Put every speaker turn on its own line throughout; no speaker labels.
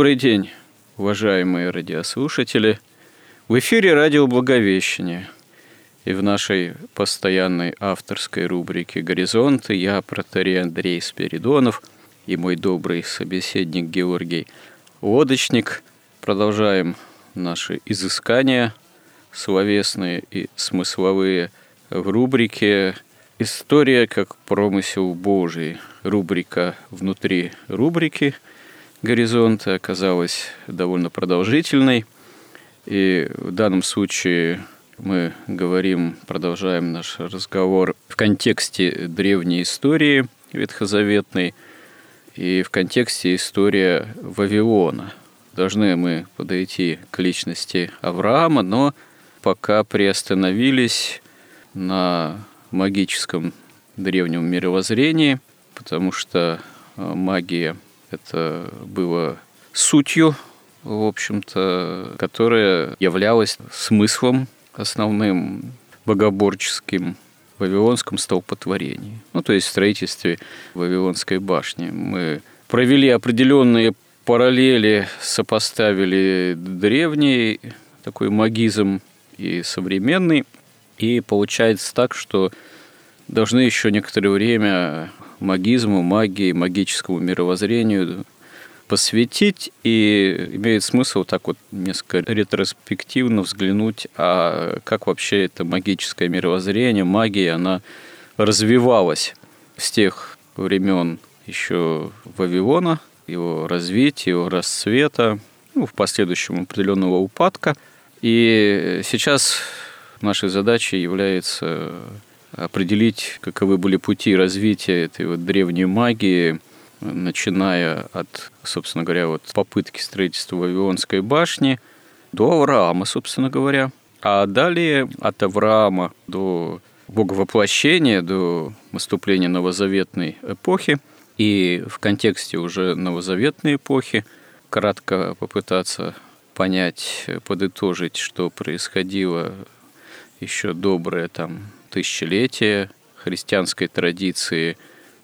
Добрый день, уважаемые радиослушатели. В эфире радио «Благовещение». И в нашей постоянной авторской рубрике «Горизонты» я, протерей Андрей Спиридонов и мой добрый собеседник Георгий Лодочник продолжаем наши изыскания словесные и смысловые в рубрике «История как промысел Божий». Рубрика внутри рубрики – горизонта оказалась довольно продолжительной. И в данном случае мы говорим, продолжаем наш разговор в контексте древней истории ветхозаветной и в контексте истории Вавилона. Должны мы подойти к личности Авраама, но пока приостановились на магическом древнем мировоззрении, потому что магия – это было сутью, в общем-то, которая являлась смыслом основным богоборческим в Вавилонском столпотворении. Ну, то есть в строительстве Вавилонской башни. Мы провели определенные параллели, сопоставили древний такой магизм и современный. И получается так, что должны еще некоторое время магизму, магии, магическому мировоззрению посвятить, и имеет смысл так вот несколько ретроспективно взглянуть, а как вообще это магическое мировоззрение, магия, она развивалась с тех времен еще Вавилона, его развития, его расцвета, ну, в последующем определенного упадка. И сейчас нашей задачей является определить, каковы были пути развития этой вот древней магии, начиная от, собственно говоря, вот попытки строительства Вавилонской башни до Авраама, собственно говоря. А далее от Авраама до боговоплощения, до наступления новозаветной эпохи. И в контексте уже новозаветной эпохи кратко попытаться понять, подытожить, что происходило еще доброе там тысячелетие христианской традиции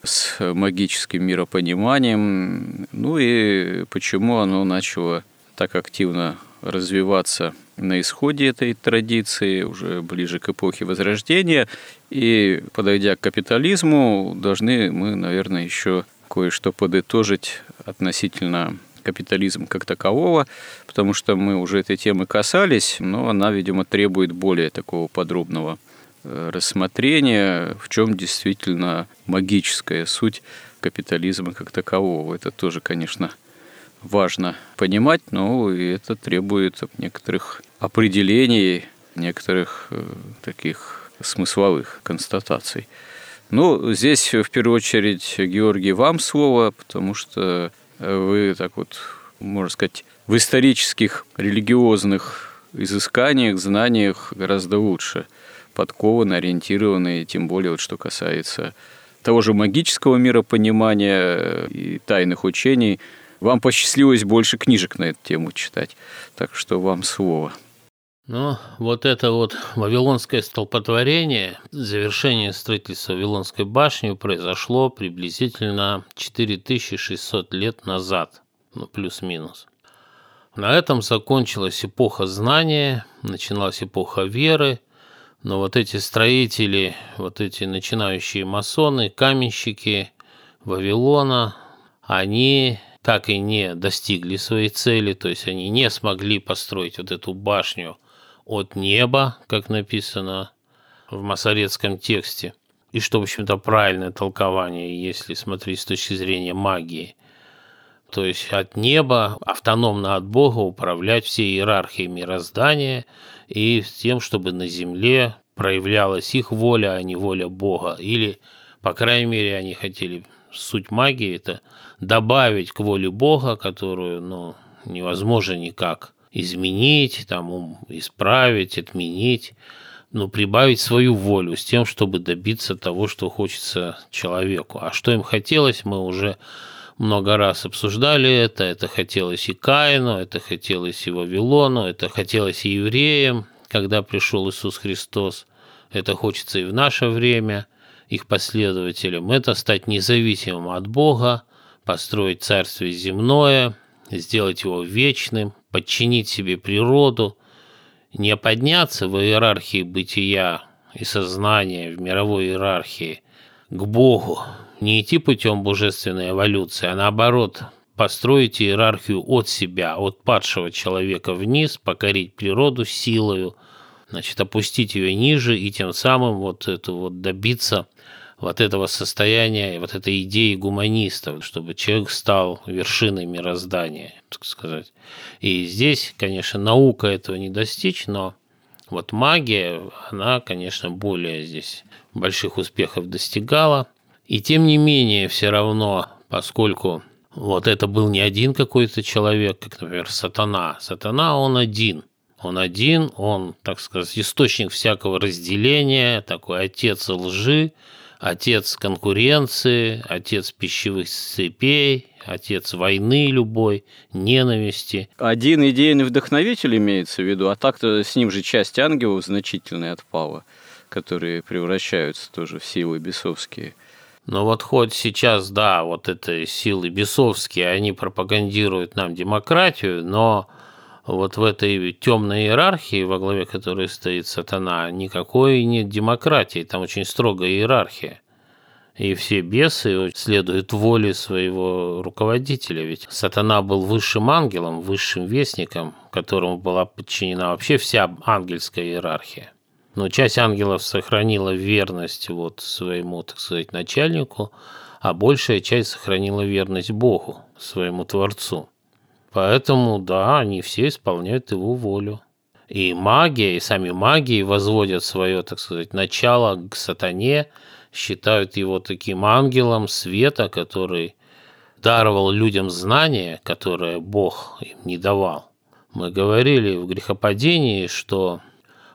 с магическим миропониманием, ну и почему оно начало так активно развиваться на исходе этой традиции, уже ближе к эпохе Возрождения. И, подойдя к капитализму, должны мы, наверное, еще кое-что подытожить относительно капитализма как такового, потому что мы уже этой темы касались, но она, видимо, требует более такого подробного рассмотрения, в чем действительно магическая суть капитализма как такового. Это тоже, конечно, важно понимать, но это требует некоторых определений, некоторых э, таких смысловых констатаций. Ну, здесь в первую очередь, Георгий, вам слово, потому что вы так вот, можно сказать, в исторических, религиозных изысканиях, знаниях гораздо лучше – подкованы, ориентированы, тем более вот что касается того же магического миропонимания и тайных учений. Вам посчастливилось больше книжек на эту тему читать, так что вам слово.
Ну, вот это вот вавилонское столпотворение, завершение строительства Вавилонской башни произошло приблизительно 4600 лет назад, ну, плюс-минус. На этом закончилась эпоха знания, начиналась эпоха веры, но вот эти строители, вот эти начинающие масоны, каменщики Вавилона, они так и не достигли своей цели, то есть они не смогли построить вот эту башню от неба, как написано в масоретском тексте, и что, в общем-то, правильное толкование, если смотреть с точки зрения магии. То есть от неба, автономно от Бога, управлять всей иерархией мироздания и тем, чтобы на земле проявлялась их воля, а не воля Бога. Или, по крайней мере, они хотели, суть магии – это добавить к воле Бога, которую ну, невозможно никак изменить, там, исправить, отменить, но прибавить свою волю с тем, чтобы добиться того, что хочется человеку. А что им хотелось, мы уже много раз обсуждали это. Это хотелось и Каину, это хотелось и Вавилону, это хотелось и евреям, когда пришел Иисус Христос. Это хочется и в наше время их последователям. Это стать независимым от Бога, построить царствие земное, сделать его вечным, подчинить себе природу, не подняться в иерархии бытия и сознания, в мировой иерархии, к Богу, не идти путем божественной эволюции, а наоборот, построить иерархию от себя, от падшего человека вниз, покорить природу силою, значит, опустить ее ниже и тем самым вот это вот добиться вот этого состояния, вот этой идеи гуманистов, чтобы человек стал вершиной мироздания, так сказать. И здесь, конечно, наука этого не достичь, но вот магия, она, конечно, более здесь больших успехов достигала. И тем не менее, все равно, поскольку вот это был не один какой-то человек, как, например, сатана. Сатана, он один. Он один, он, так сказать, источник всякого разделения, такой отец лжи, отец конкуренции, отец пищевых цепей, отец войны любой, ненависти.
Один идейный вдохновитель имеется в виду, а так-то с ним же часть ангелов значительная отпала, которые превращаются тоже в силы бесовские.
Но вот хоть сейчас, да, вот это силы бесовские, они пропагандируют нам демократию, но вот в этой темной иерархии, во главе которой стоит сатана, никакой нет демократии, там очень строгая иерархия. И все бесы следуют воле своего руководителя. Ведь сатана был высшим ангелом, высшим вестником, которому была подчинена вообще вся ангельская иерархия. Но часть ангелов сохранила верность вот своему, так сказать, начальнику, а большая часть сохранила верность Богу, своему Творцу. Поэтому, да, они все исполняют его волю. И магия, и сами магии возводят свое, так сказать, начало к сатане, считают его таким ангелом света, который даровал людям знания, которое Бог им не давал. Мы говорили в грехопадении, что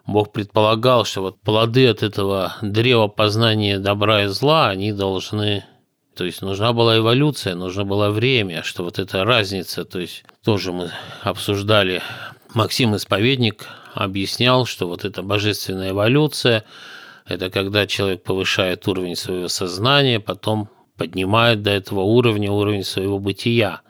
Бог предполагал, что вот плоды от этого древа познания добра и зла, они должны то есть нужна была эволюция, нужно было время, что вот эта разница, то есть тоже мы обсуждали, Максим Исповедник объяснял, что вот эта божественная эволюция – это когда человек повышает уровень своего сознания, потом поднимает до этого уровня уровень своего бытия.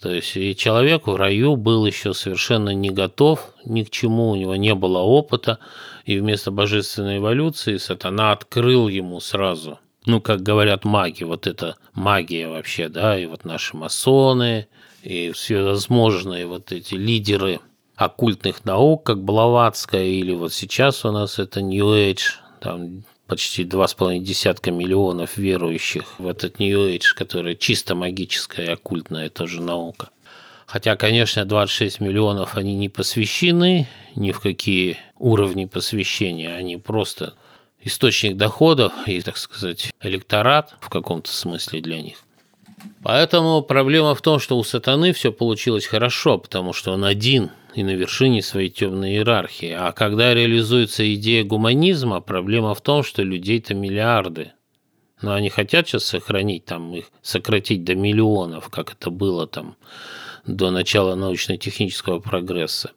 То есть и человек в раю был еще совершенно не готов ни к чему, у него не было опыта, и вместо божественной эволюции сатана открыл ему сразу – ну, как говорят маги, вот это магия вообще, да, и вот наши масоны, и всевозможные вот эти лидеры оккультных наук, как Блаватская, или вот сейчас у нас это New Age, там почти два с половиной десятка миллионов верующих в этот New Age, который чисто магическая и оккультная тоже наука. Хотя, конечно, 26 миллионов они не посвящены ни в какие уровни посвящения, они просто источник доходов и, так сказать, электорат в каком-то смысле для них. Поэтому проблема в том, что у сатаны все получилось хорошо, потому что он один и на вершине своей темной иерархии. А когда реализуется идея гуманизма, проблема в том, что людей-то миллиарды. Но они хотят сейчас сохранить, там, их сократить до миллионов, как это было там до начала научно-технического прогресса.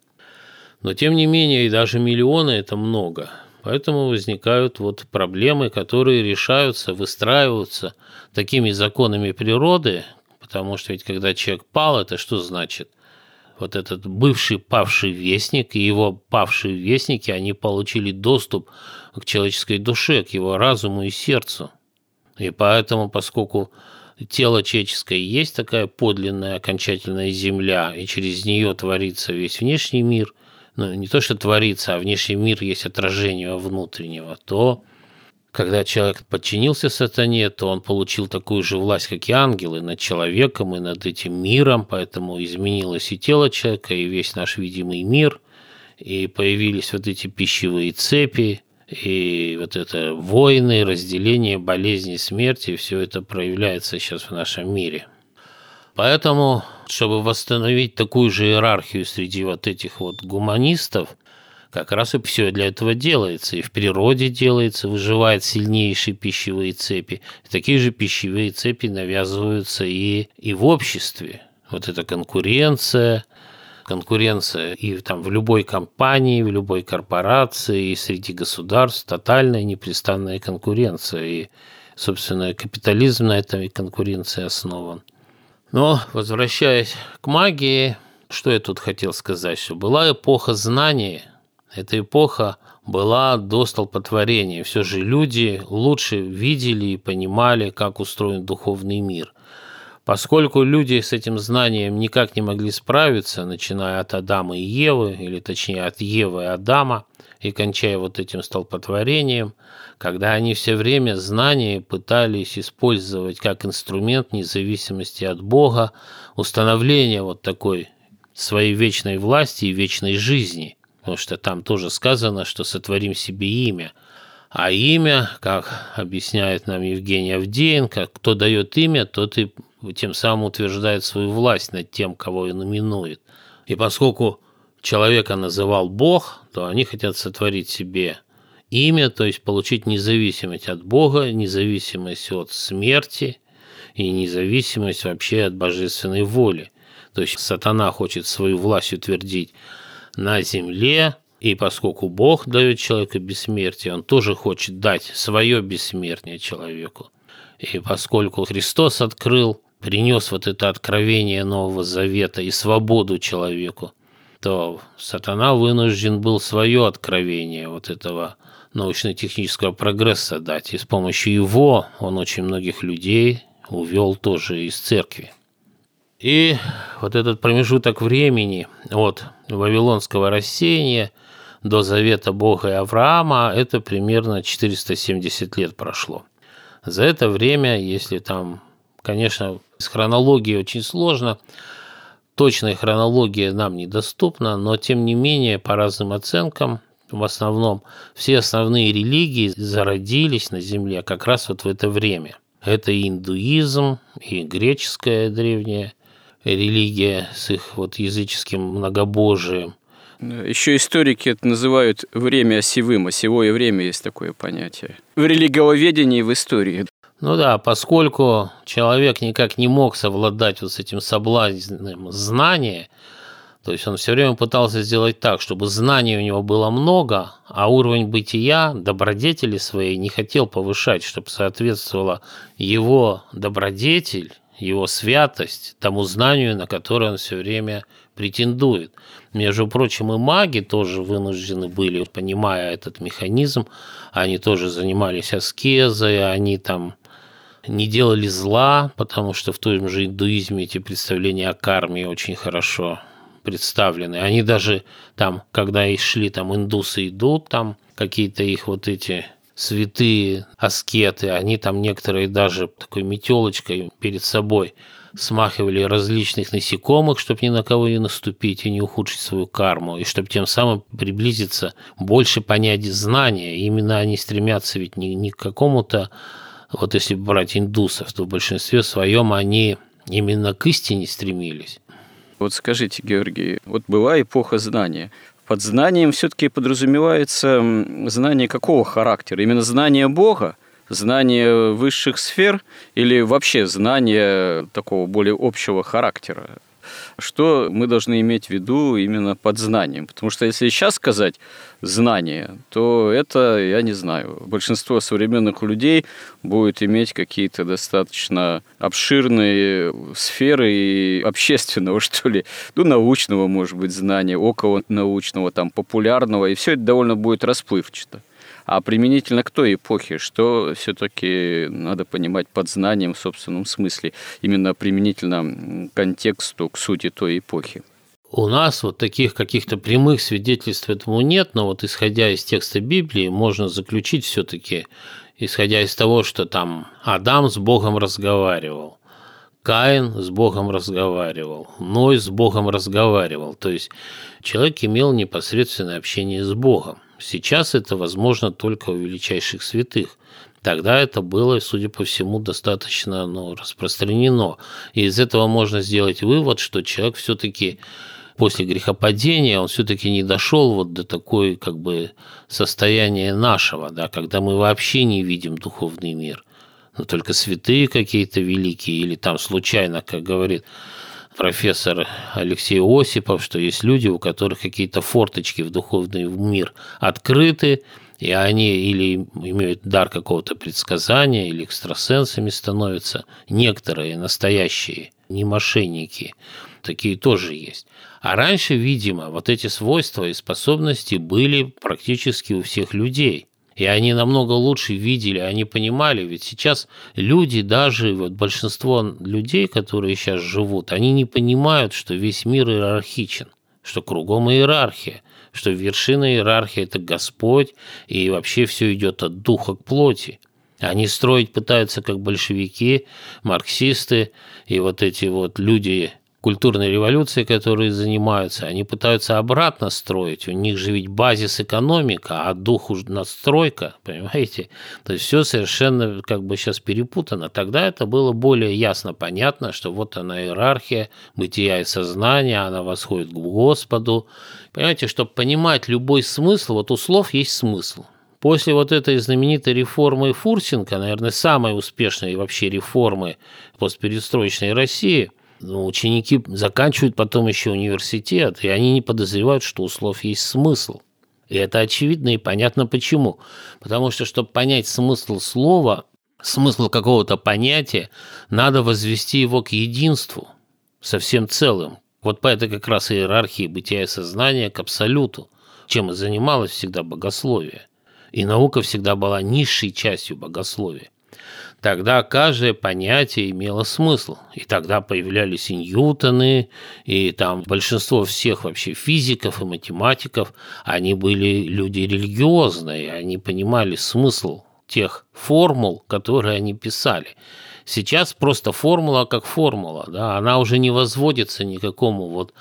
Но тем не менее, и даже миллионы – это много. Поэтому возникают вот проблемы, которые решаются, выстраиваются такими законами природы, потому что ведь когда человек пал, это что значит? Вот этот бывший павший вестник и его павшие вестники, они получили доступ к человеческой душе, к его разуму и сердцу. И поэтому, поскольку тело человеческое есть такая подлинная окончательная земля, и через нее творится весь внешний мир, ну, не то, что творится, а внешний мир есть отражение внутреннего, то когда человек подчинился сатане, то он получил такую же власть, как и ангелы, над человеком и над этим миром, поэтому изменилось и тело человека, и весь наш видимый мир, и появились вот эти пищевые цепи, и вот это войны, разделение, болезни, смерти, все это проявляется сейчас в нашем мире. Поэтому, чтобы восстановить такую же иерархию среди вот этих вот гуманистов, как раз и все для этого делается. И в природе делается, выживает сильнейшие пищевые цепи. И такие же пищевые цепи навязываются и, и в обществе. Вот эта конкуренция, конкуренция и там в любой компании, в любой корпорации, и среди государств тотальная непрестанная конкуренция. И, собственно, капитализм на этой конкуренции основан. Но, возвращаясь к магии, что я тут хотел сказать, что была эпоха знания, эта эпоха была до столпотворения. Все же люди лучше видели и понимали, как устроен духовный мир. Поскольку люди с этим знанием никак не могли справиться, начиная от Адама и Евы, или точнее от Евы и Адама, и кончая вот этим столпотворением, когда они все время знания пытались использовать как инструмент независимости от Бога, установления вот такой своей вечной власти и вечной жизни, потому что там тоже сказано, что сотворим себе имя. А имя, как объясняет нам Евгений Авдеенко, кто дает имя, тот и тем самым утверждает свою власть над тем, кого он именует. И поскольку человека называл Бог, то они хотят сотворить себе имя, то есть получить независимость от Бога, независимость от смерти и независимость вообще от божественной воли. То есть сатана хочет свою власть утвердить на земле, и поскольку Бог дает человеку бессмертие, он тоже хочет дать свое бессмертие человеку. И поскольку Христос открыл, принес вот это откровение Нового Завета и свободу человеку, то сатана вынужден был свое откровение вот этого научно-технического прогресса дать. И с помощью его он очень многих людей увел тоже из церкви. И вот этот промежуток времени от вавилонского рассеяния до завета Бога и Авраама, это примерно 470 лет прошло. За это время, если там, конечно, с хронологией очень сложно, Точная хронология нам недоступна, но тем не менее, по разным оценкам, в основном все основные религии зародились на Земле как раз вот в это время. Это и индуизм, и греческая древняя религия с их вот языческим многобожием.
Еще историки это называют время осевым. Осевое время есть такое понятие. В религиоведении и в истории.
Ну да, поскольку человек никак не мог совладать вот с этим соблазном знания, то есть он все время пытался сделать так, чтобы знаний у него было много, а уровень бытия, добродетели своей не хотел повышать, чтобы соответствовало его добродетель, его святость тому знанию, на которое он все время претендует. Между прочим, и маги тоже вынуждены были, понимая этот механизм, они тоже занимались аскезой, они там не делали зла, потому что в том же индуизме эти представления о карме очень хорошо представлены. Они даже там, когда и шли, там индусы идут, там какие-то их вот эти святые аскеты, они там некоторые даже такой метелочкой перед собой смахивали различных насекомых, чтобы ни на кого не наступить и не ухудшить свою карму, и чтобы тем самым приблизиться больше понять знания. именно они стремятся ведь не, не к какому-то вот если брать индусов, то в большинстве своем они именно к истине стремились.
Вот скажите, Георгий, вот была эпоха знания. Под знанием все-таки подразумевается знание какого характера? Именно знание Бога, знание высших сфер или вообще знание такого более общего характера? Что мы должны иметь в виду именно под знанием? Потому что если сейчас сказать знание, то это, я не знаю, большинство современных людей будет иметь какие-то достаточно обширные сферы и общественного, что ли, ну, научного, может быть, знания, около научного, там, популярного, и все это довольно будет расплывчато. А применительно к той эпохе, что все-таки надо понимать под знанием в собственном смысле, именно применительно к контексту, к сути той эпохи?
У нас вот таких каких-то прямых свидетельств этому нет, но вот исходя из текста Библии, можно заключить все-таки, исходя из того, что там Адам с Богом разговаривал, Каин с Богом разговаривал, Ной с Богом разговаривал. То есть человек имел непосредственное общение с Богом. Сейчас это возможно только у величайших святых. Тогда это было, судя по всему, достаточно ну, распространено. И из этого можно сделать вывод, что человек все-таки после грехопадения он все-таки не дошел вот до такой как бы состояния нашего, да, когда мы вообще не видим духовный мир. Но только святые какие-то великие или там случайно, как говорит профессор Алексей Осипов, что есть люди, у которых какие-то форточки в духовный мир открыты, и они или имеют дар какого-то предсказания, или экстрасенсами становятся. Некоторые настоящие, не мошенники, такие тоже есть. А раньше, видимо, вот эти свойства и способности были практически у всех людей – и они намного лучше видели, они понимали, ведь сейчас люди, даже вот большинство людей, которые сейчас живут, они не понимают, что весь мир иерархичен, что кругом иерархия, что вершина иерархии – это Господь, и вообще все идет от духа к плоти. Они строить пытаются как большевики, марксисты и вот эти вот люди культурной революции, которые занимаются, они пытаются обратно строить. У них же ведь базис экономика, а дух уж надстройка, понимаете? То есть все совершенно как бы сейчас перепутано. Тогда это было более ясно понятно, что вот она иерархия бытия и сознания, она восходит к Господу. Понимаете, чтобы понимать любой смысл, вот у слов есть смысл. После вот этой знаменитой реформы Фурсенко, наверное, самой успешной вообще реформы постперестроечной России – ну, ученики заканчивают потом еще университет, и они не подозревают, что у слов есть смысл. И это очевидно и понятно почему. Потому что, чтобы понять смысл слова, смысл какого-то понятия, надо возвести его к единству, со всем целым. Вот по этой как раз иерархии бытия и сознания к абсолюту, чем и занималось всегда богословие. И наука всегда была низшей частью богословия. Тогда каждое понятие имело смысл. И тогда появлялись и Ньютоны, и там большинство всех вообще физиков и математиков, они были люди религиозные, они понимали смысл тех формул, которые они писали. Сейчас просто формула как формула, да, она уже не возводится никакому вот,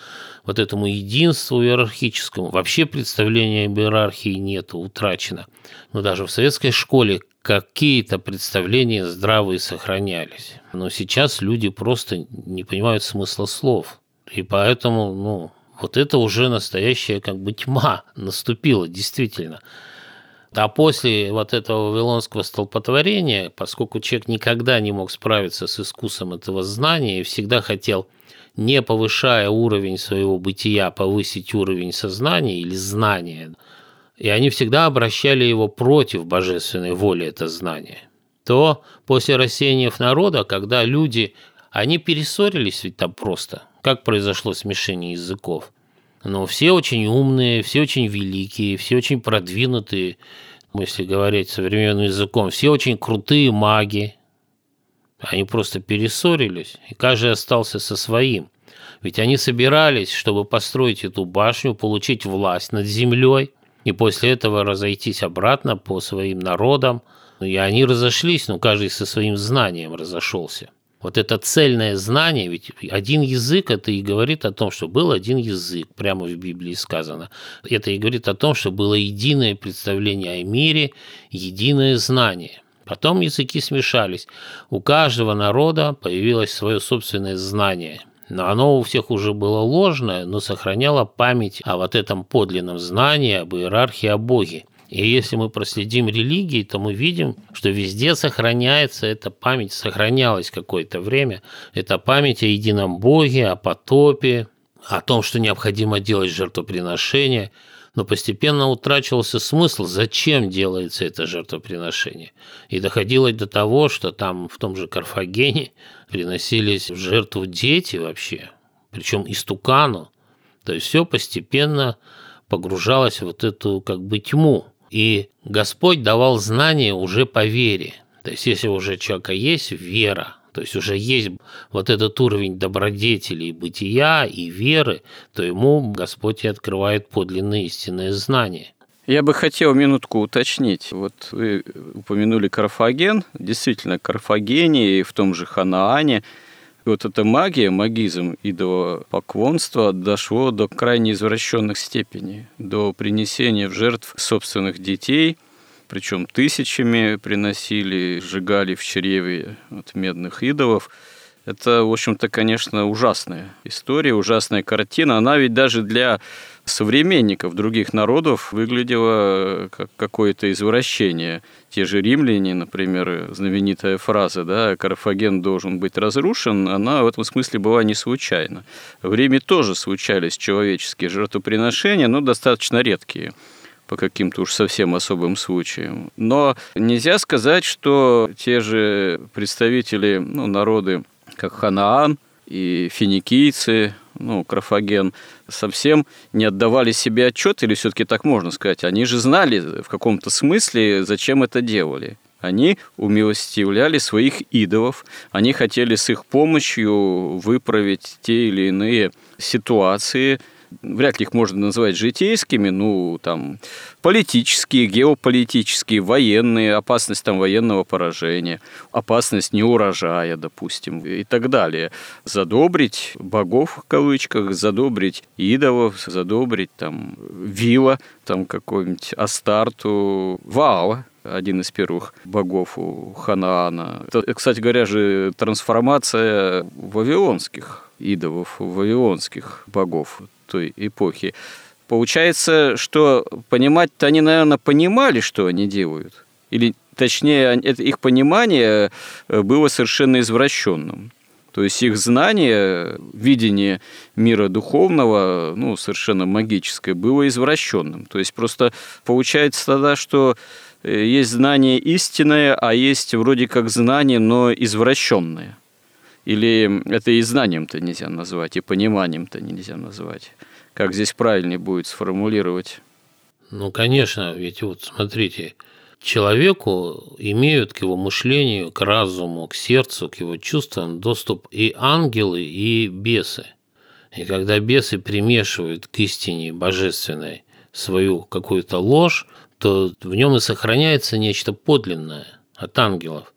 вот этому единству иерархическому. Вообще представления об иерархии нет, утрачено. Но даже в советской школе какие-то представления здравые сохранялись. Но сейчас люди просто не понимают смысла слов. И поэтому, ну, вот это уже настоящая как бы тьма наступила, действительно. А после вот этого вавилонского столпотворения, поскольку человек никогда не мог справиться с искусом этого знания и всегда хотел, не повышая уровень своего бытия, повысить уровень сознания или знания – и они всегда обращали его против божественной воли, это знание, то после рассеяния народа, когда люди, они перессорились ведь там просто, как произошло смешение языков. Но все очень умные, все очень великие, все очень продвинутые, если говорить современным языком, все очень крутые маги. Они просто перессорились, и каждый остался со своим. Ведь они собирались, чтобы построить эту башню, получить власть над землей – и после этого разойтись обратно по своим народам. И они разошлись, но каждый со своим знанием разошелся. Вот это цельное знание, ведь один язык, это и говорит о том, что был один язык, прямо в Библии сказано. Это и говорит о том, что было единое представление о мире, единое знание. Потом языки смешались. У каждого народа появилось свое собственное знание – оно у всех уже было ложное, но сохраняло память о вот этом подлинном знании об иерархии, о Боге. И если мы проследим религии, то мы видим, что везде сохраняется эта память, сохранялась какое-то время. Это память о едином Боге, о потопе, о том, что необходимо делать жертвоприношение. Но постепенно утрачивался смысл, зачем делается это жертвоприношение. И доходило до того, что там в том же Карфагене приносились в жертву дети вообще, причем истукану. То есть все постепенно погружалось в вот эту как бы тьму. И Господь давал знания уже по вере. То есть, если уже у человека есть вера, то есть уже есть вот этот уровень добродетели и бытия, и веры, то ему Господь и открывает подлинные истинные знания.
Я бы хотел минутку уточнить. Вот вы упомянули Карфаген. Действительно, Карфагене и в том же Ханаане – вот эта магия, магизм идолопоклонства дошло до крайне извращенных степеней, до принесения в жертв собственных детей, причем тысячами приносили, сжигали в чреве от медных идолов. Это, в общем-то, конечно, ужасная история, ужасная картина. Она ведь даже для современников других народов выглядело как какое-то извращение. Те же римляне, например, знаменитая фраза, да, Карфаген должен быть разрушен, она в этом смысле была не случайна. В Риме тоже случались человеческие жертвоприношения, но достаточно редкие по каким-то уж совсем особым случаям. Но нельзя сказать, что те же представители, ну, народы, как Ханаан и финикийцы, ну, Крафаген, совсем не отдавали себе отчет, или все-таки так можно сказать, они же знали в каком-то смысле, зачем это делали. Они умилостивляли своих идолов, они хотели с их помощью выправить те или иные ситуации, вряд ли их можно назвать житейскими, ну, там, политические, геополитические, военные, опасность там военного поражения, опасность неурожая, допустим, и так далее. Задобрить богов, в кавычках, задобрить идолов, задобрить там Вила, там какой-нибудь Астарту, Ваала, один из первых богов у Ханаана. Это, кстати говоря, же трансформация вавилонских идолов, вавилонских богов той эпохи. Получается, что понимать-то они, наверное, понимали, что они делают. Или, точнее, это их понимание э, было совершенно извращенным. То есть их знание, видение мира духовного, ну, совершенно магическое, было извращенным. То есть просто получается тогда, что э, есть знание истинное, а есть вроде как знание, но извращенное. Или это и знанием-то нельзя назвать, и пониманием-то нельзя назвать. Как здесь правильнее будет сформулировать?
Ну, конечно, ведь вот смотрите, человеку имеют к его мышлению, к разуму, к сердцу, к его чувствам доступ и ангелы, и бесы. И когда бесы примешивают к истине божественной свою какую-то ложь, то в нем и сохраняется нечто подлинное от ангелов.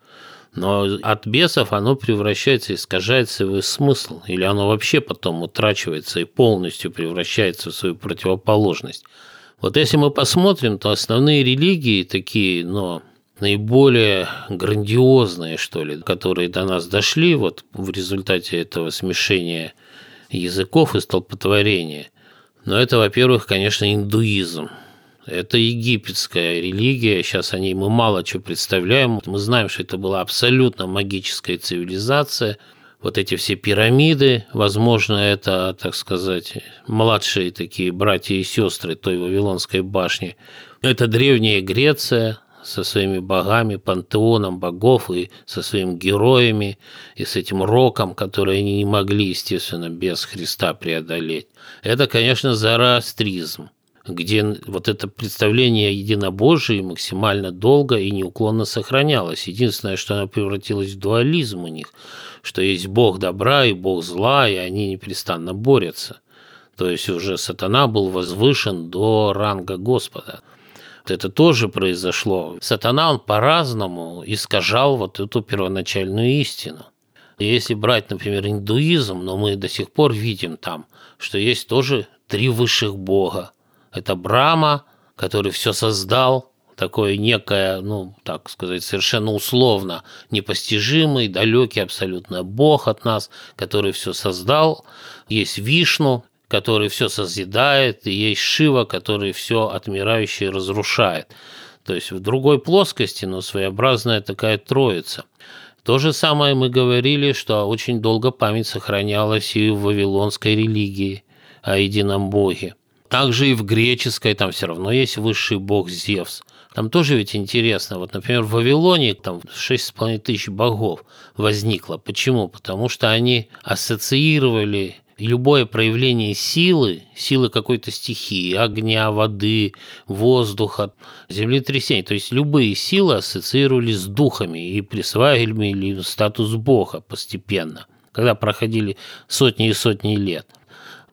Но от бесов оно превращается, искажает свой смысл, или оно вообще потом утрачивается и полностью превращается в свою противоположность. Вот если мы посмотрим, то основные религии такие, но наиболее грандиозные, что ли, которые до нас дошли вот в результате этого смешения языков и столпотворения. Но это, во-первых, конечно, индуизм. Это египетская религия, сейчас о ней мы мало чего представляем. Мы знаем, что это была абсолютно магическая цивилизация. Вот эти все пирамиды, возможно, это, так сказать, младшие такие братья и сестры той Вавилонской башни. Это древняя Греция, со своими богами, пантеоном богов и со своими героями, и с этим роком, который они не могли, естественно, без Христа преодолеть. Это, конечно, зороастризм где вот это представление о единобожии максимально долго и неуклонно сохранялось. Единственное, что оно превратилось в дуализм у них, что есть Бог добра и Бог зла, и они непрестанно борются. То есть уже сатана был возвышен до ранга Господа. Это тоже произошло. Сатана, он по-разному искажал вот эту первоначальную истину. Если брать, например, индуизм, но мы до сих пор видим там, что есть тоже три высших бога. Это Брама, который все создал, такое некое, ну, так сказать, совершенно условно непостижимый, далекий абсолютно Бог от нас, который все создал. Есть Вишну, который все созидает, и есть Шива, который все отмирающее разрушает. То есть в другой плоскости, но своеобразная такая троица. То же самое мы говорили, что очень долго память сохранялась и в вавилонской религии о едином Боге. Также и в греческой там все равно есть высший бог Зевс. Там тоже ведь интересно. Вот, например, в Вавилоне там 6,5 тысяч богов возникло. Почему? Потому что они ассоциировали любое проявление силы, силы какой-то стихии, огня, воды, воздуха, землетрясений, то есть любые силы ассоциировались с духами и присваивали статус бога постепенно, когда проходили сотни и сотни лет.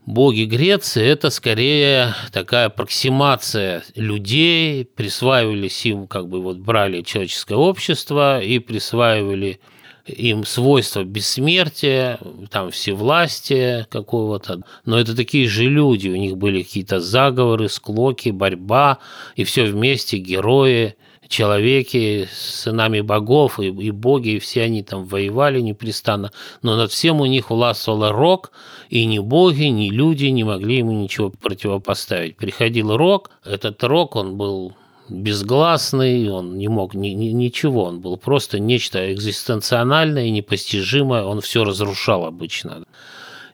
Боги Греции – это скорее такая аппроксимация людей, присваивались им, как бы вот брали человеческое общество и присваивали им свойства бессмертия, там всевластия какого-то, но это такие же люди, у них были какие-то заговоры, склоки, борьба, и все вместе герои, человеки, сынами богов и, и боги, и все они там воевали непрестанно, но над всем у них властвовал рок, и ни боги, ни люди не могли ему ничего противопоставить. Приходил рок, этот рок, он был безгласный, он не мог ни, ни, ничего, он был просто нечто экзистенциональное и непостижимое, он все разрушал обычно.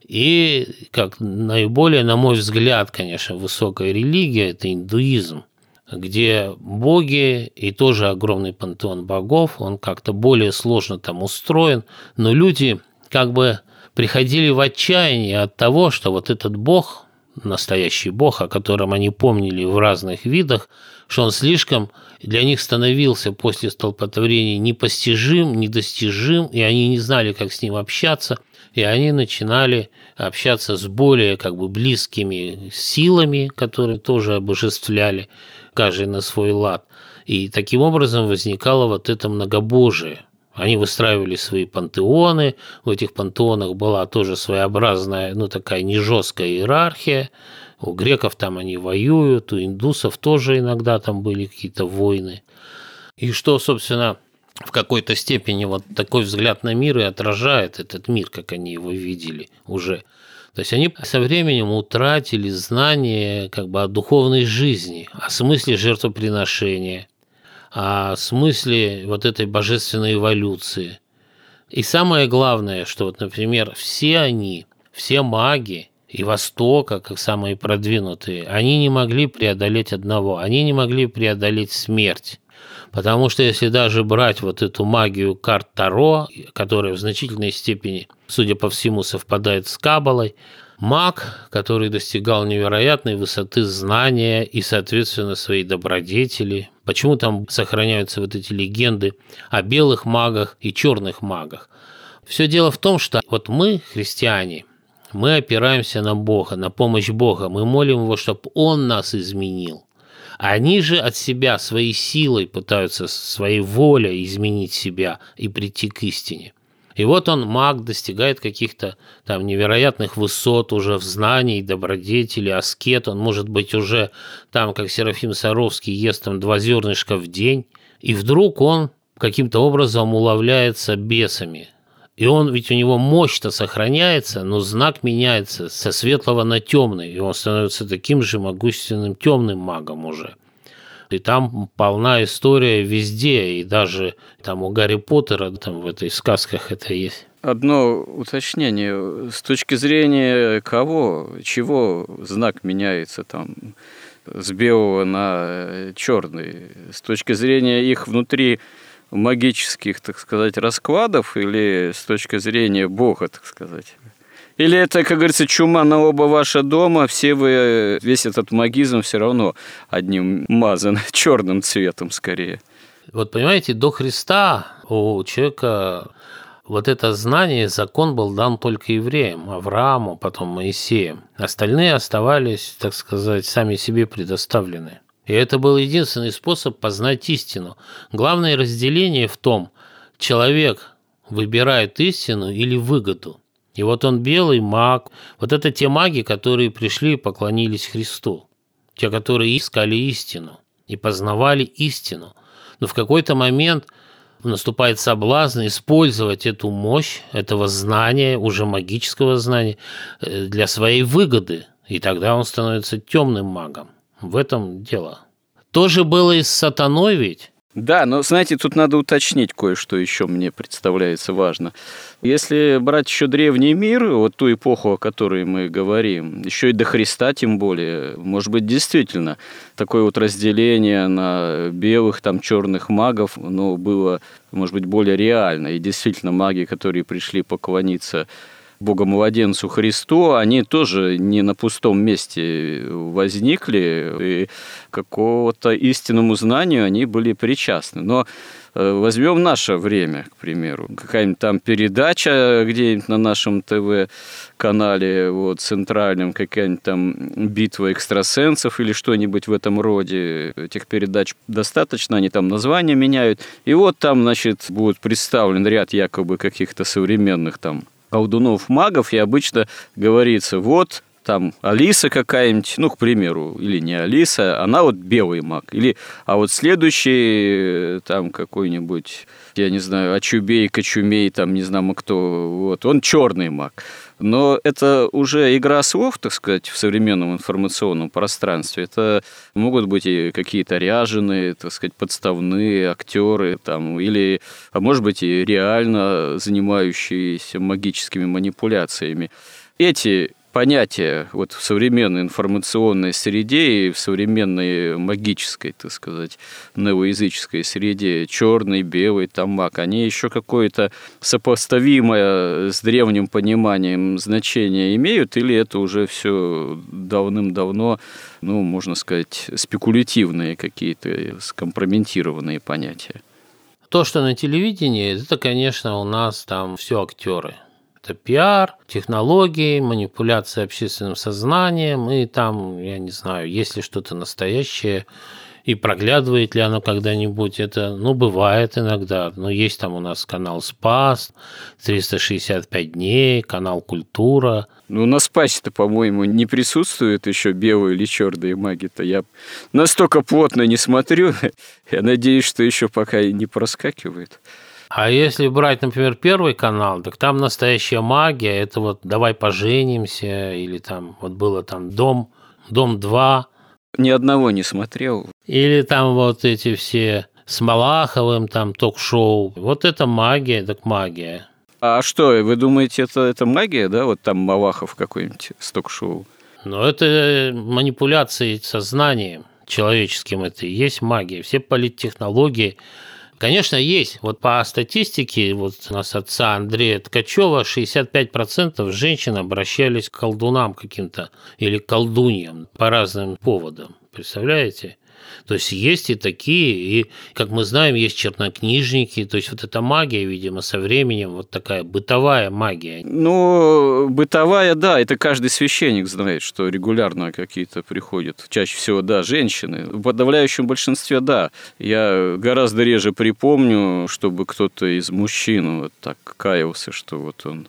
И как наиболее, на мой взгляд, конечно, высокая религия – это индуизм, где боги и тоже огромный пантеон богов, он как-то более сложно там устроен, но люди как бы приходили в отчаяние от того, что вот этот бог, настоящий бог, о котором они помнили в разных видах, что он слишком для них становился после столпотворения непостижим, недостижим, и они не знали, как с ним общаться, и они начинали общаться с более как бы близкими силами, которые тоже обожествляли, каждый на свой лад. И таким образом возникало вот это многобожие. Они выстраивали свои пантеоны, в этих пантеонах была тоже своеобразная, ну такая не жесткая иерархия, у греков там они воюют, у индусов тоже иногда там были какие-то войны. И что, собственно, в какой-то степени вот такой взгляд на мир и отражает этот мир, как они его видели уже. То есть они со временем утратили знание как бы о духовной жизни, о смысле жертвоприношения, о смысле вот этой божественной эволюции. И самое главное, что вот, например, все они, все маги, и Востока, как самые продвинутые, они не могли преодолеть одного, они не могли преодолеть смерть. Потому что если даже брать вот эту магию карт Таро, которая в значительной степени, судя по всему, совпадает с Кабалой, маг, который достигал невероятной высоты знания и, соответственно, своей добродетели. Почему там сохраняются вот эти легенды о белых магах и черных магах? Все дело в том, что вот мы, христиане, мы опираемся на Бога, на помощь Бога. Мы молим Его, чтобы Он нас изменил. Они же от себя своей силой пытаются, своей волей изменить себя и прийти к истине. И вот он, маг, достигает каких-то там невероятных высот уже в знании, добродетели, аскет. Он может быть уже там, как Серафим Саровский, ест там два зернышка в день. И вдруг он каким-то образом уловляется бесами, и он, ведь у него мощь-то сохраняется, но знак меняется со светлого на темный, и он становится таким же могущественным темным магом уже. И там полна история везде, и даже там у Гарри Поттера, там в этой сказках это есть.
Одно уточнение. С точки зрения кого, чего знак меняется там с белого на черный? С точки зрения их внутри магических, так сказать, раскладов или с точки зрения Бога, так сказать? Или это, как говорится, чума на оба ваша дома, все вы, весь этот магизм все равно одним мазан, черным цветом скорее?
Вот понимаете, до Христа у человека вот это знание, закон был дан только евреям, Аврааму, потом Моисеем. Остальные оставались, так сказать, сами себе предоставлены. И это был единственный способ познать истину. Главное разделение в том, человек выбирает истину или выгоду. И вот он белый маг. Вот это те маги, которые пришли и поклонились Христу. Те, которые искали истину и познавали истину. Но в какой-то момент наступает соблазн использовать эту мощь этого знания, уже магического знания, э, для своей выгоды. И тогда он становится темным магом. В этом дело. Тоже было и с сатаной ведь.
Да, но, знаете, тут надо уточнить кое-что еще мне представляется важно. Если брать еще древний мир, вот ту эпоху, о которой мы говорим, еще и до Христа тем более, может быть, действительно, такое вот разделение на белых, там, черных магов, но было, может быть, более реально. И действительно, маги, которые пришли поклониться Богомладенцу Христу, они тоже не на пустом месте возникли, и какого-то истинному знанию они были причастны. Но э, Возьмем наше время, к примеру. Какая-нибудь там передача где-нибудь на нашем ТВ-канале, вот, центральном, какая-нибудь там битва экстрасенсов или что-нибудь в этом роде. Этих передач достаточно, они там названия меняют. И вот там, значит, будет представлен ряд якобы каких-то современных там колдунов-магов, и обычно говорится, вот там Алиса какая-нибудь, ну, к примеру, или не Алиса, она вот белый маг. Или, а вот следующий там какой-нибудь, я не знаю, Ачубей, Кочумей, там не знаю кто, вот, он черный маг. Но это уже игра слов, так сказать, в современном информационном пространстве. Это могут быть и какие-то ряженые, так сказать, подставные актеры, там, или, а может быть, и реально занимающиеся магическими манипуляциями. Эти понятие вот в современной информационной среде и в современной магической, так сказать, новоязыческой среде, черный, белый, тамак, они еще какое-то сопоставимое с древним пониманием значение имеют, или это уже все давным-давно, ну, можно сказать, спекулятивные какие-то скомпрометированные понятия?
То, что на телевидении, это, конечно, у нас там все актеры – это пиар, технологии, манипуляция общественным сознанием, и там, я не знаю, есть ли что-то настоящее, и проглядывает ли оно когда-нибудь, это, ну, бывает иногда, но есть там у нас канал «Спас», 365 дней, канал «Культура».
Ну, на «Спасе»-то, по-моему, не присутствуют еще белые или черные маги-то. Я настолько плотно не смотрю, я надеюсь, что еще пока и не проскакивает.
А если брать, например, первый канал, так там настоящая магия, это вот «Давай поженимся» или там вот было там «Дом», «Дом 2».
Ни одного не смотрел.
Или там вот эти все с Малаховым там ток-шоу. Вот это магия, так магия.
А что, вы думаете, это, это магия, да? Вот там Малахов какой-нибудь с ток-шоу.
Ну, это манипуляции сознанием человеческим, это и есть магия. Все политтехнологии, Конечно, есть. Вот по статистике вот у нас отца Андрея Ткачева 65% женщин обращались к колдунам каким-то или колдуньям по разным поводам. Представляете? То есть есть и такие, и, как мы знаем, есть чернокнижники, то есть вот эта магия, видимо, со временем, вот такая бытовая магия.
Ну, бытовая, да, это каждый священник знает, что регулярно какие-то приходят, чаще всего, да, женщины. В подавляющем большинстве, да. Я гораздо реже припомню, чтобы кто-то из мужчин вот так каялся, что вот он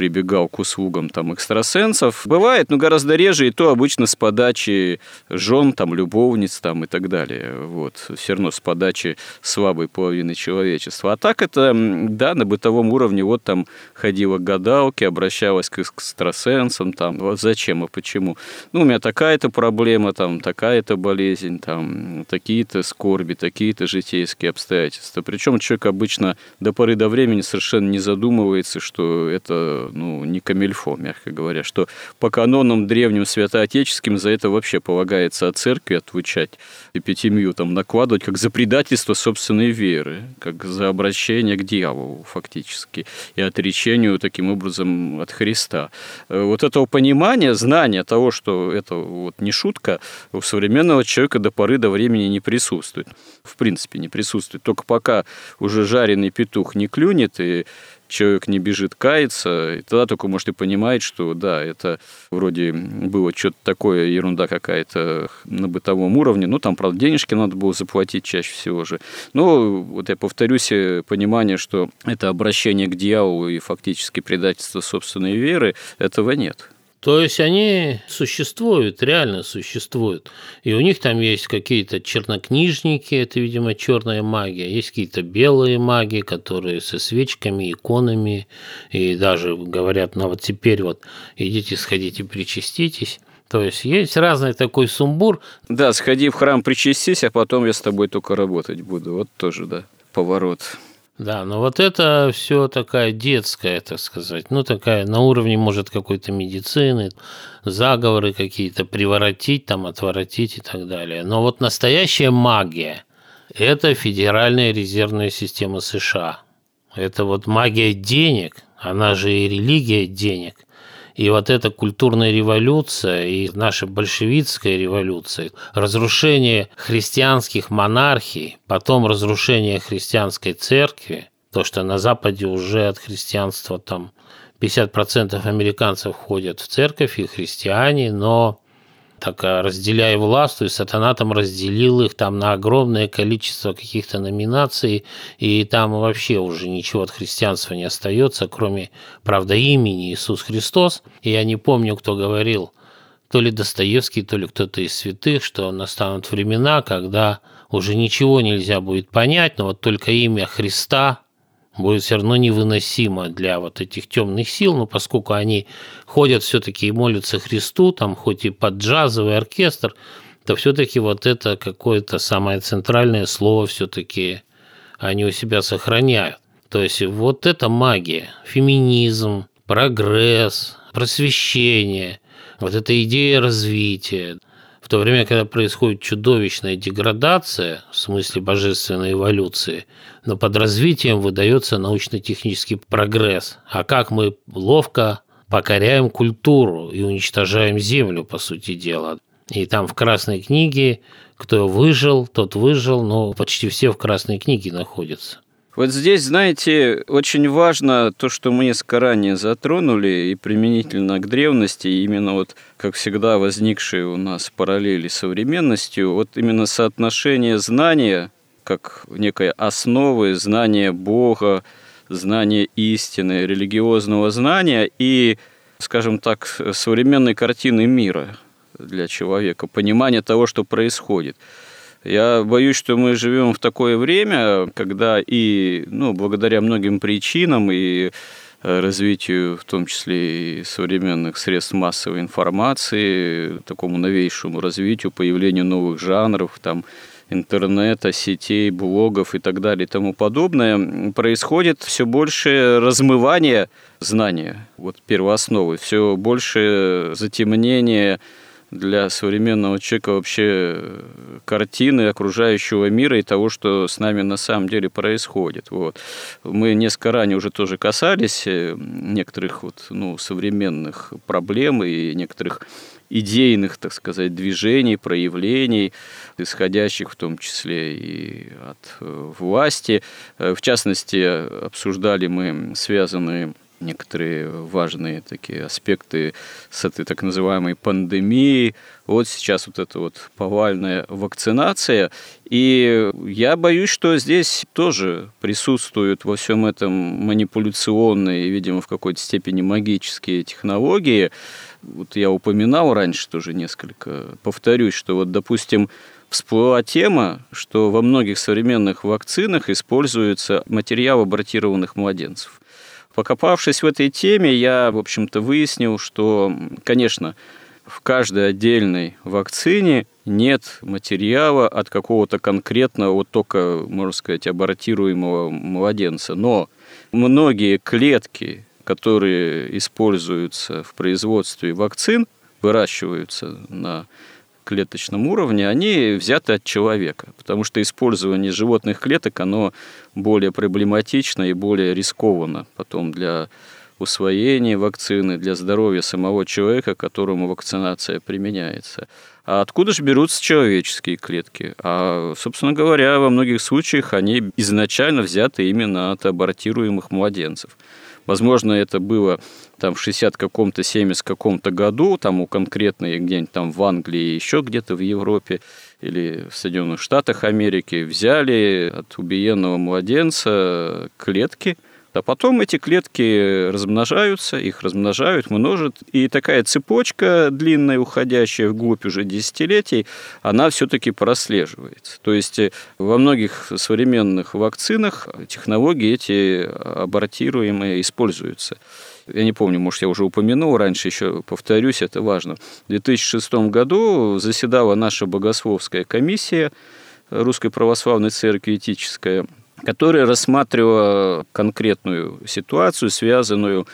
прибегал к услугам там экстрасенсов. Бывает, но гораздо реже, и то обычно с подачи жен, там, любовниц там, и так далее. Вот. Все равно с подачи слабой половины человечества. А так это, да, на бытовом уровне вот там ходила к гадалке, обращалась к экстрасенсам, там, вот зачем и почему. Ну, у меня такая-то проблема, там, такая-то болезнь, там, такие-то скорби, такие-то житейские обстоятельства. Причем человек обычно до поры до времени совершенно не задумывается, что это ну, не камильфо, мягко говоря, что по канонам древним святоотеческим за это вообще полагается от церкви отвечать, эпитемию там накладывать, как за предательство собственной веры, как за обращение к дьяволу фактически, и отречению таким образом от Христа. Э, вот этого понимания, знания того, что это вот не шутка, у современного человека до поры до времени не присутствует. В принципе, не присутствует. Только пока уже жареный петух не клюнет, и человек не бежит каяться, и тогда только, может, и понимает, что да, это вроде было что-то такое, ерунда какая-то на бытовом уровне, ну, там, правда, денежки надо было заплатить чаще всего же. Но, вот я повторюсь, э, понимание, что это обращение к дьяволу и фактически предательство собственной веры, этого нет.
То есть они существуют, реально существуют. И у них там есть какие-то чернокнижники, это, видимо, черная магия, есть какие-то белые маги, которые со свечками, иконами, и даже говорят, ну вот теперь вот идите, сходите, причаститесь. То есть есть разный такой сумбур.
Да, сходи в храм, причастись, а потом я с тобой только работать буду. Вот тоже, да, поворот.
Да, но вот это все такая детская, так сказать, ну такая на уровне, может, какой-то медицины, заговоры какие-то, приворотить, там, отворотить и так далее. Но вот настоящая магия – это Федеральная резервная система США. Это вот магия денег, она же и религия денег – и вот эта культурная революция и наша большевистская революция, разрушение христианских монархий, потом разрушение христианской церкви, то, что на Западе уже от христианства там 50% американцев ходят в церковь и христиане, но так разделяя власть, и сатана там разделил их там на огромное количество каких-то номинаций, и там вообще уже ничего от христианства не остается, кроме, правда, имени Иисус Христос. И я не помню, кто говорил, то ли Достоевский, то ли кто-то из святых, что настанут времена, когда уже ничего нельзя будет понять, но вот только имя Христа будет все равно невыносимо для вот этих темных сил, но поскольку они ходят все-таки и молятся Христу, там хоть и под джазовый оркестр, то все-таки вот это какое-то самое центральное слово все-таки они у себя сохраняют. То есть вот это магия, феминизм, прогресс, просвещение, вот эта идея развития – то время, когда происходит чудовищная деградация, в смысле божественной эволюции, но под развитием выдается научно-технический прогресс. А как мы ловко покоряем культуру и уничтожаем землю, по сути дела. И там в Красной книге кто выжил, тот выжил, но почти все в Красной книге находятся.
Вот здесь, знаете, очень важно то, что мы несколько ранее затронули, и применительно к древности, именно вот, как всегда, возникшие у нас параллели с современностью, вот именно соотношение знания, как некой основы, знания Бога, знания истины, религиозного знания и, скажем так, современной картины мира для человека, понимание того, что происходит – я боюсь, что мы живем в такое время, когда и, ну, благодаря многим причинам и э, развитию, в том числе и современных средств массовой информации, такому новейшему развитию, появлению новых жанров, там, интернета, сетей, блогов и так далее и тому подобное, происходит все больше размывание знания, вот первоосновы, все больше затемнение для современного человека вообще э, картины окружающего мира и того, что с нами на самом деле происходит. Вот. Мы несколько ранее уже тоже касались э, некоторых вот, ну, современных проблем и некоторых идейных, так сказать, движений, проявлений, исходящих в том числе и от э, власти. В частности, обсуждали мы связанные некоторые важные такие аспекты с этой так называемой пандемией. Вот сейчас вот эта вот повальная вакцинация. И я боюсь, что здесь тоже присутствуют во всем этом манипуляционные видимо, в какой-то степени магические технологии. Вот я упоминал раньше тоже несколько. Повторюсь, что вот, допустим, всплыла тема, что во многих современных вакцинах используется материал абортированных младенцев. Покопавшись в этой теме, я, в общем-то, выяснил, что, конечно, в каждой отдельной вакцине нет материала от какого-то конкретного, вот только, можно сказать, абортируемого младенца. Но многие клетки, которые используются в производстве вакцин, выращиваются на клеточном уровне, они взяты от человека, потому что использование животных клеток, оно более проблематично и более рискованно потом для усвоения вакцины, для здоровья самого человека, которому вакцинация применяется. А откуда же берутся человеческие клетки? А, собственно говоря, во многих случаях они изначально взяты именно от абортируемых младенцев. Возможно, это было там в 60 каком-то, 70 каком-то году, там у конкретной где-нибудь там в Англии, еще где-то в Европе или в Соединенных Штатах Америки взяли от убиенного младенца клетки, А потом эти клетки размножаются, их размножают, множат, и такая цепочка длинная, уходящая вглубь уже десятилетий, она все-таки прослеживается. То есть э, во многих современных вакцинах технологии эти абортируемые используются. Я не помню, может, я уже упомянул раньше, еще повторюсь, это важно. В 2006 году заседала наша богословская комиссия Русской Православной Церкви этическая, которая рассматривала конкретную ситуацию, связанную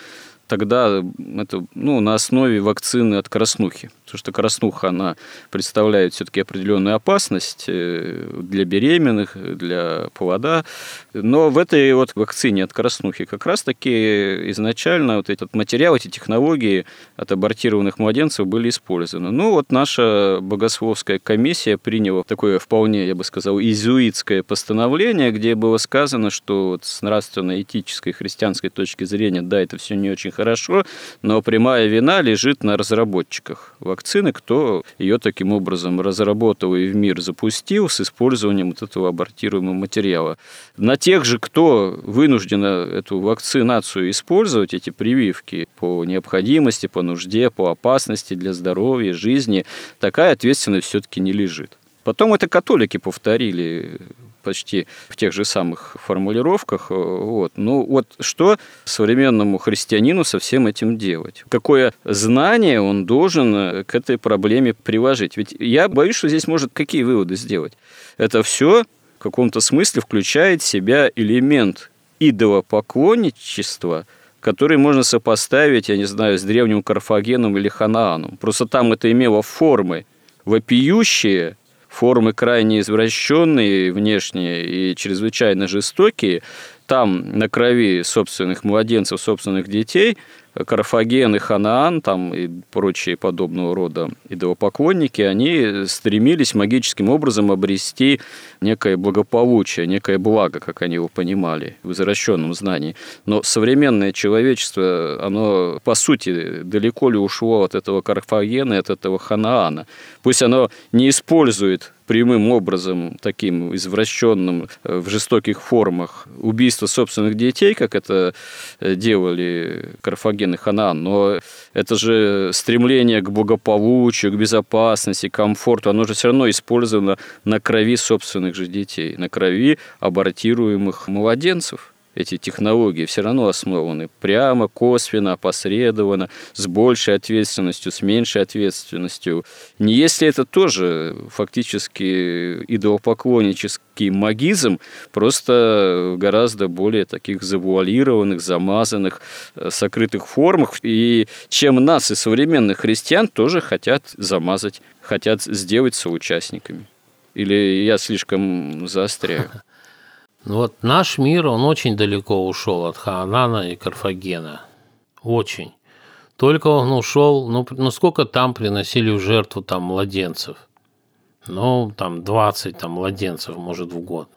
тогда это ну, на основе вакцины от краснухи. Потому что краснуха, она представляет все-таки определенную опасность э, для беременных, для плода. Но в этой вот вакцине от краснухи как раз-таки изначально вот этот материал, эти технологии от абортированных младенцев были использованы. Ну вот наша богословская комиссия приняла такое вполне, я бы сказал, изуитское постановление, где было сказано, что вот с нравственно-этической христианской точки зрения, да, это все не очень хорошо, но прямая вина лежит на разработчиках вакцины, кто ее таким образом разработал и в мир запустил с использованием вот этого абортируемого материала. На тех же, кто вынужден эту вакцинацию использовать, эти прививки по необходимости, по нужде, по опасности для здоровья, жизни, такая ответственность все-таки не лежит. Потом это католики повторили почти в тех же самых формулировках. Вот. Ну вот что современному христианину со всем этим делать? Какое знание он должен к этой проблеме приложить? Ведь я боюсь, что здесь может какие выводы сделать? Это все в каком-то смысле включает в себя элемент идолопоклонничества, который можно сопоставить, я не знаю, с древним Карфагеном или Ханааном. Просто там это имело формы вопиющие, формы крайне извращенные внешние и чрезвычайно жестокие, там на крови собственных младенцев, собственных детей – Карфаген и Ханаан, там и прочие подобного рода идолопоклонники, они стремились магическим образом обрести некое благополучие, некое благо, как они его понимали, в извращенном знании. Но современное человечество, оно, по сути, далеко ли ушло от этого Карфагена от этого Ханаана. Пусть оно не использует прямым образом, таким извращенным э, в жестоких формах убийство собственных детей, как это э, делали Карфаген и Ханаан, но это же стремление к благополучию, к безопасности, к комфорту, оно же все равно использовано на крови собственных же детей, на крови абортируемых младенцев эти технологии все равно основаны прямо, косвенно, опосредованно, с большей ответственностью, с меньшей ответственностью. Не если это тоже фактически идолопоклоннический магизм, просто гораздо более таких завуалированных, замазанных, э, сокрытых формах. И чем нас и современных христиан тоже хотят замазать, хотят сделать соучастниками. Или я слишком заостряю?
Вот наш мир, он очень далеко ушел от Хаанана и Карфагена. Очень. Только он ушел, ну, ну сколько там приносили в жертву там младенцев? Ну, там 20 там, младенцев, может, в год.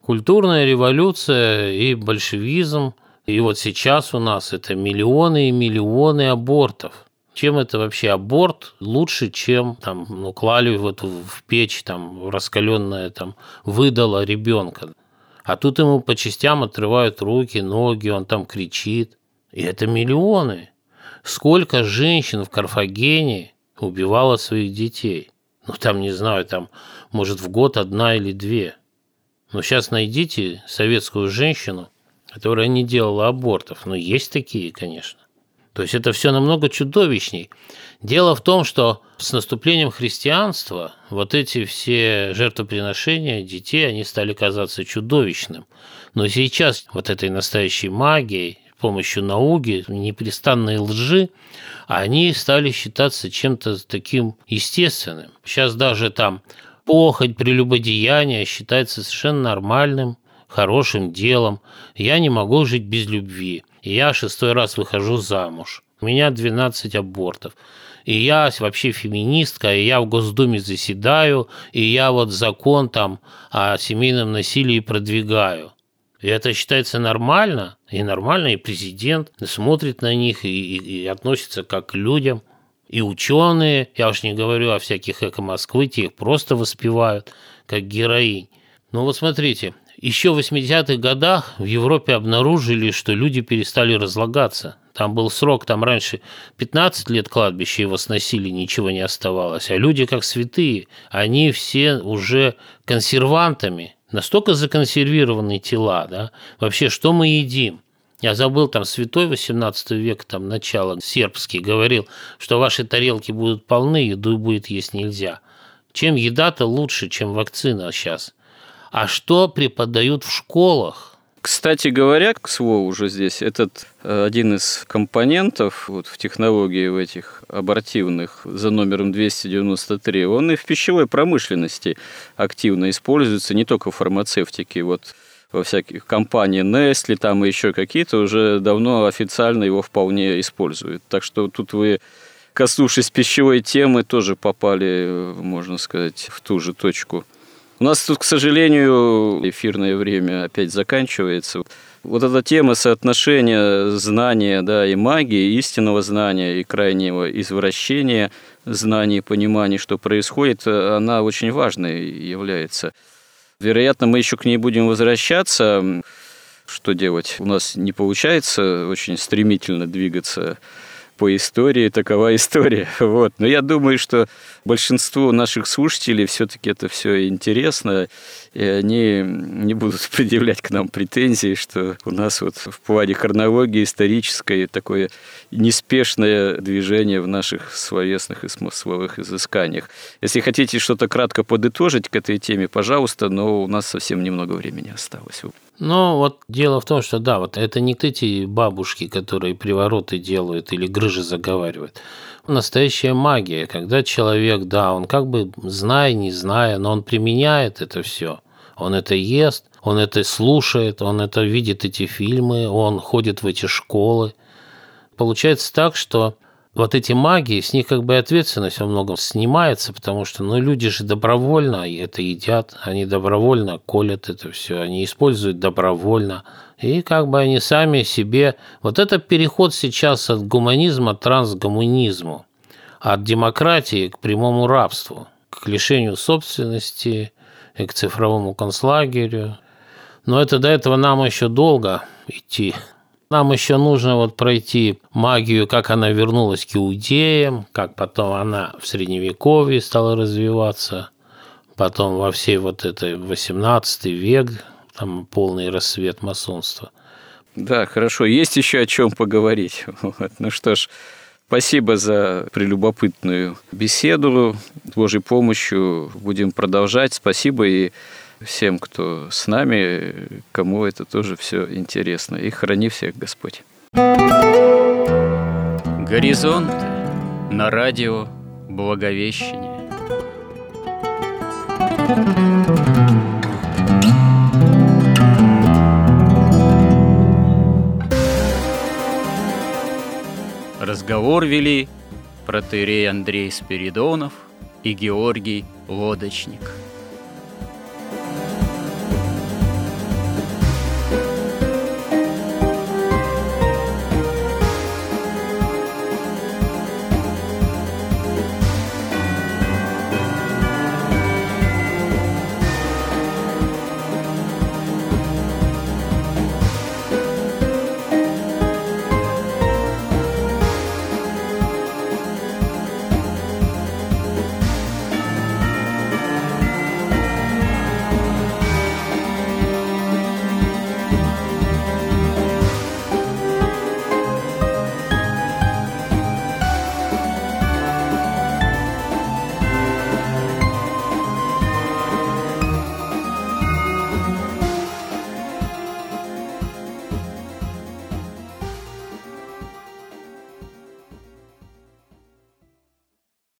Культурная революция и большевизм, и вот сейчас у нас это миллионы и миллионы абортов. Чем это вообще аборт лучше, чем там, ну, клали в эту в печь, там, раскаленное там, выдало ребенка. А тут ему по частям отрывают руки, ноги, он там кричит. И это миллионы. Сколько женщин в Карфагене убивало своих детей? Ну, там, не знаю, там, может, в год одна или две. Но сейчас найдите советскую женщину, которая не делала абортов. Но есть такие, конечно. То есть это все намного чудовищней. Дело в том, что с наступлением христианства вот эти все жертвоприношения детей, они стали казаться чудовищным. Но сейчас вот этой настоящей магией, помощью науки, непрестанной лжи, они стали считаться чем-то таким естественным. Сейчас даже там похоть, прелюбодеяние считается совершенно нормальным, хорошим делом. Я не могу жить без любви. я шестой раз выхожу замуж. У меня 12 абортов и я вообще феминистка, и я в Госдуме заседаю, и я вот закон там о семейном насилии продвигаю. И это считается нормально, и нормально, и президент смотрит на них и, и, и относится как к людям. И ученые, я уж не говорю о всяких эко-Москвы, те их просто воспевают как героинь. Ну вот смотрите, Еще в 80-х годах в Европе обнаружили, что люди перестали разлагаться. Там был срок, там раньше 15 лет кладбища его сносили, ничего не оставалось. А люди как святые, они все уже консервантами, настолько законсервированные тела, да. Вообще, что мы едим? Я забыл, там святой 18 века, там начало, сербский, говорил, что ваши тарелки будут полны, еду будет есть нельзя. Чем еда-то лучше, чем вакцина сейчас – а что преподают в школах.
Кстати говоря, к слову уже здесь, этот э, один из компонентов вот, в технологии в этих абортивных за номером 293, он и в пищевой промышленности активно используется, не только в фармацевтике. Вот во всяких компаниях Nestle, там и еще какие-то уже давно официально его вполне используют. Так что тут вы, коснувшись пищевой темы, тоже попали, э, можно сказать, в ту же точку. У нас тут, к сожалению, эфирное время опять заканчивается. Вот эта тема соотношения знания да, и магии, истинного знания и крайнего извращения знаний и понимания, что происходит, она очень важной является. Вероятно, мы еще к ней будем возвращаться. Что делать? У нас не получается очень стремительно двигаться по истории, такова история. Вот. Но я думаю, что большинству наших слушателей все-таки это все интересно, и они не будут предъявлять к нам претензии, что у нас вот в плане хронологии исторической такое неспешное движение в наших словесных и смысловых изысканиях. Если хотите что-то кратко подытожить к этой теме, пожалуйста, но у нас совсем немного времени осталось.
Ну, вот дело в том, что да, вот это не эти бабушки, которые привороты делают или грыжи заговаривают. Настоящая магия, когда человек, да, он как бы зная, не зная, но он применяет это все. Он это ест, он это слушает, он это видит эти фильмы, он ходит в эти школы. Получается так, что вот эти магии, с них как бы ответственность во многом снимается, потому что ну, люди же добровольно это едят, они добровольно колят это все, они используют добровольно. И как бы они сами себе... Вот это переход сейчас от гуманизма к трансгуманизму, от демократии к прямому рабству, к лишению собственности, и к цифровому концлагерю. Но это до этого нам еще долго идти. Нам еще нужно вот пройти магию, как она вернулась к иудеям, как потом она в Средневековье стала развиваться, потом во всей вот этой 18 век, там полный рассвет масонства.
Да, хорошо. Есть еще о чем поговорить. Вот. Ну что ж, спасибо за прелюбопытную беседу. С Божьей помощью будем продолжать. Спасибо и всем, кто с нами, кому это тоже все интересно. И храни всех Господь. Горизонт на радио Благовещение. Разговор вели протерей Андрей Спиридонов и Георгий Лодочник –